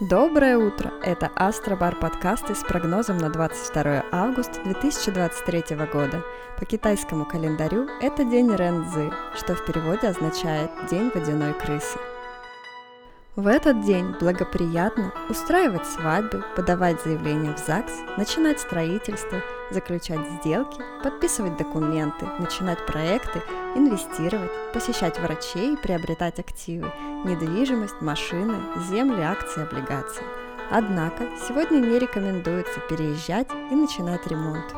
Доброе утро! Это Астробар подкасты с прогнозом на 22 августа 2023 года. По китайскому календарю это день Рэнзы, что в переводе означает «день водяной крысы». В этот день благоприятно устраивать свадьбы, подавать заявления в ЗАГС, начинать строительство, заключать сделки, подписывать документы, начинать проекты, инвестировать, посещать врачей и приобретать активы, недвижимость, машины, земли, акции, облигации. Однако сегодня не рекомендуется переезжать и начинать ремонт.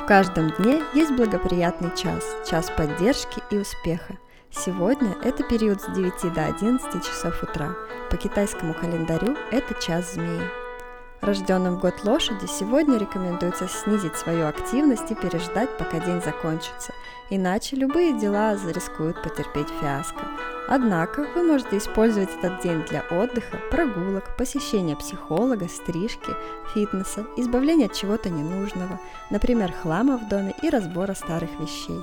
В каждом дне есть благоприятный час, час поддержки и успеха – Сегодня это период с 9 до 11 часов утра. По китайскому календарю это час змеи. Рожденным в год лошади сегодня рекомендуется снизить свою активность и переждать, пока день закончится, иначе любые дела рискуют потерпеть фиаско. Однако вы можете использовать этот день для отдыха, прогулок, посещения психолога, стрижки, фитнеса, избавления от чего-то ненужного, например, хлама в доме и разбора старых вещей.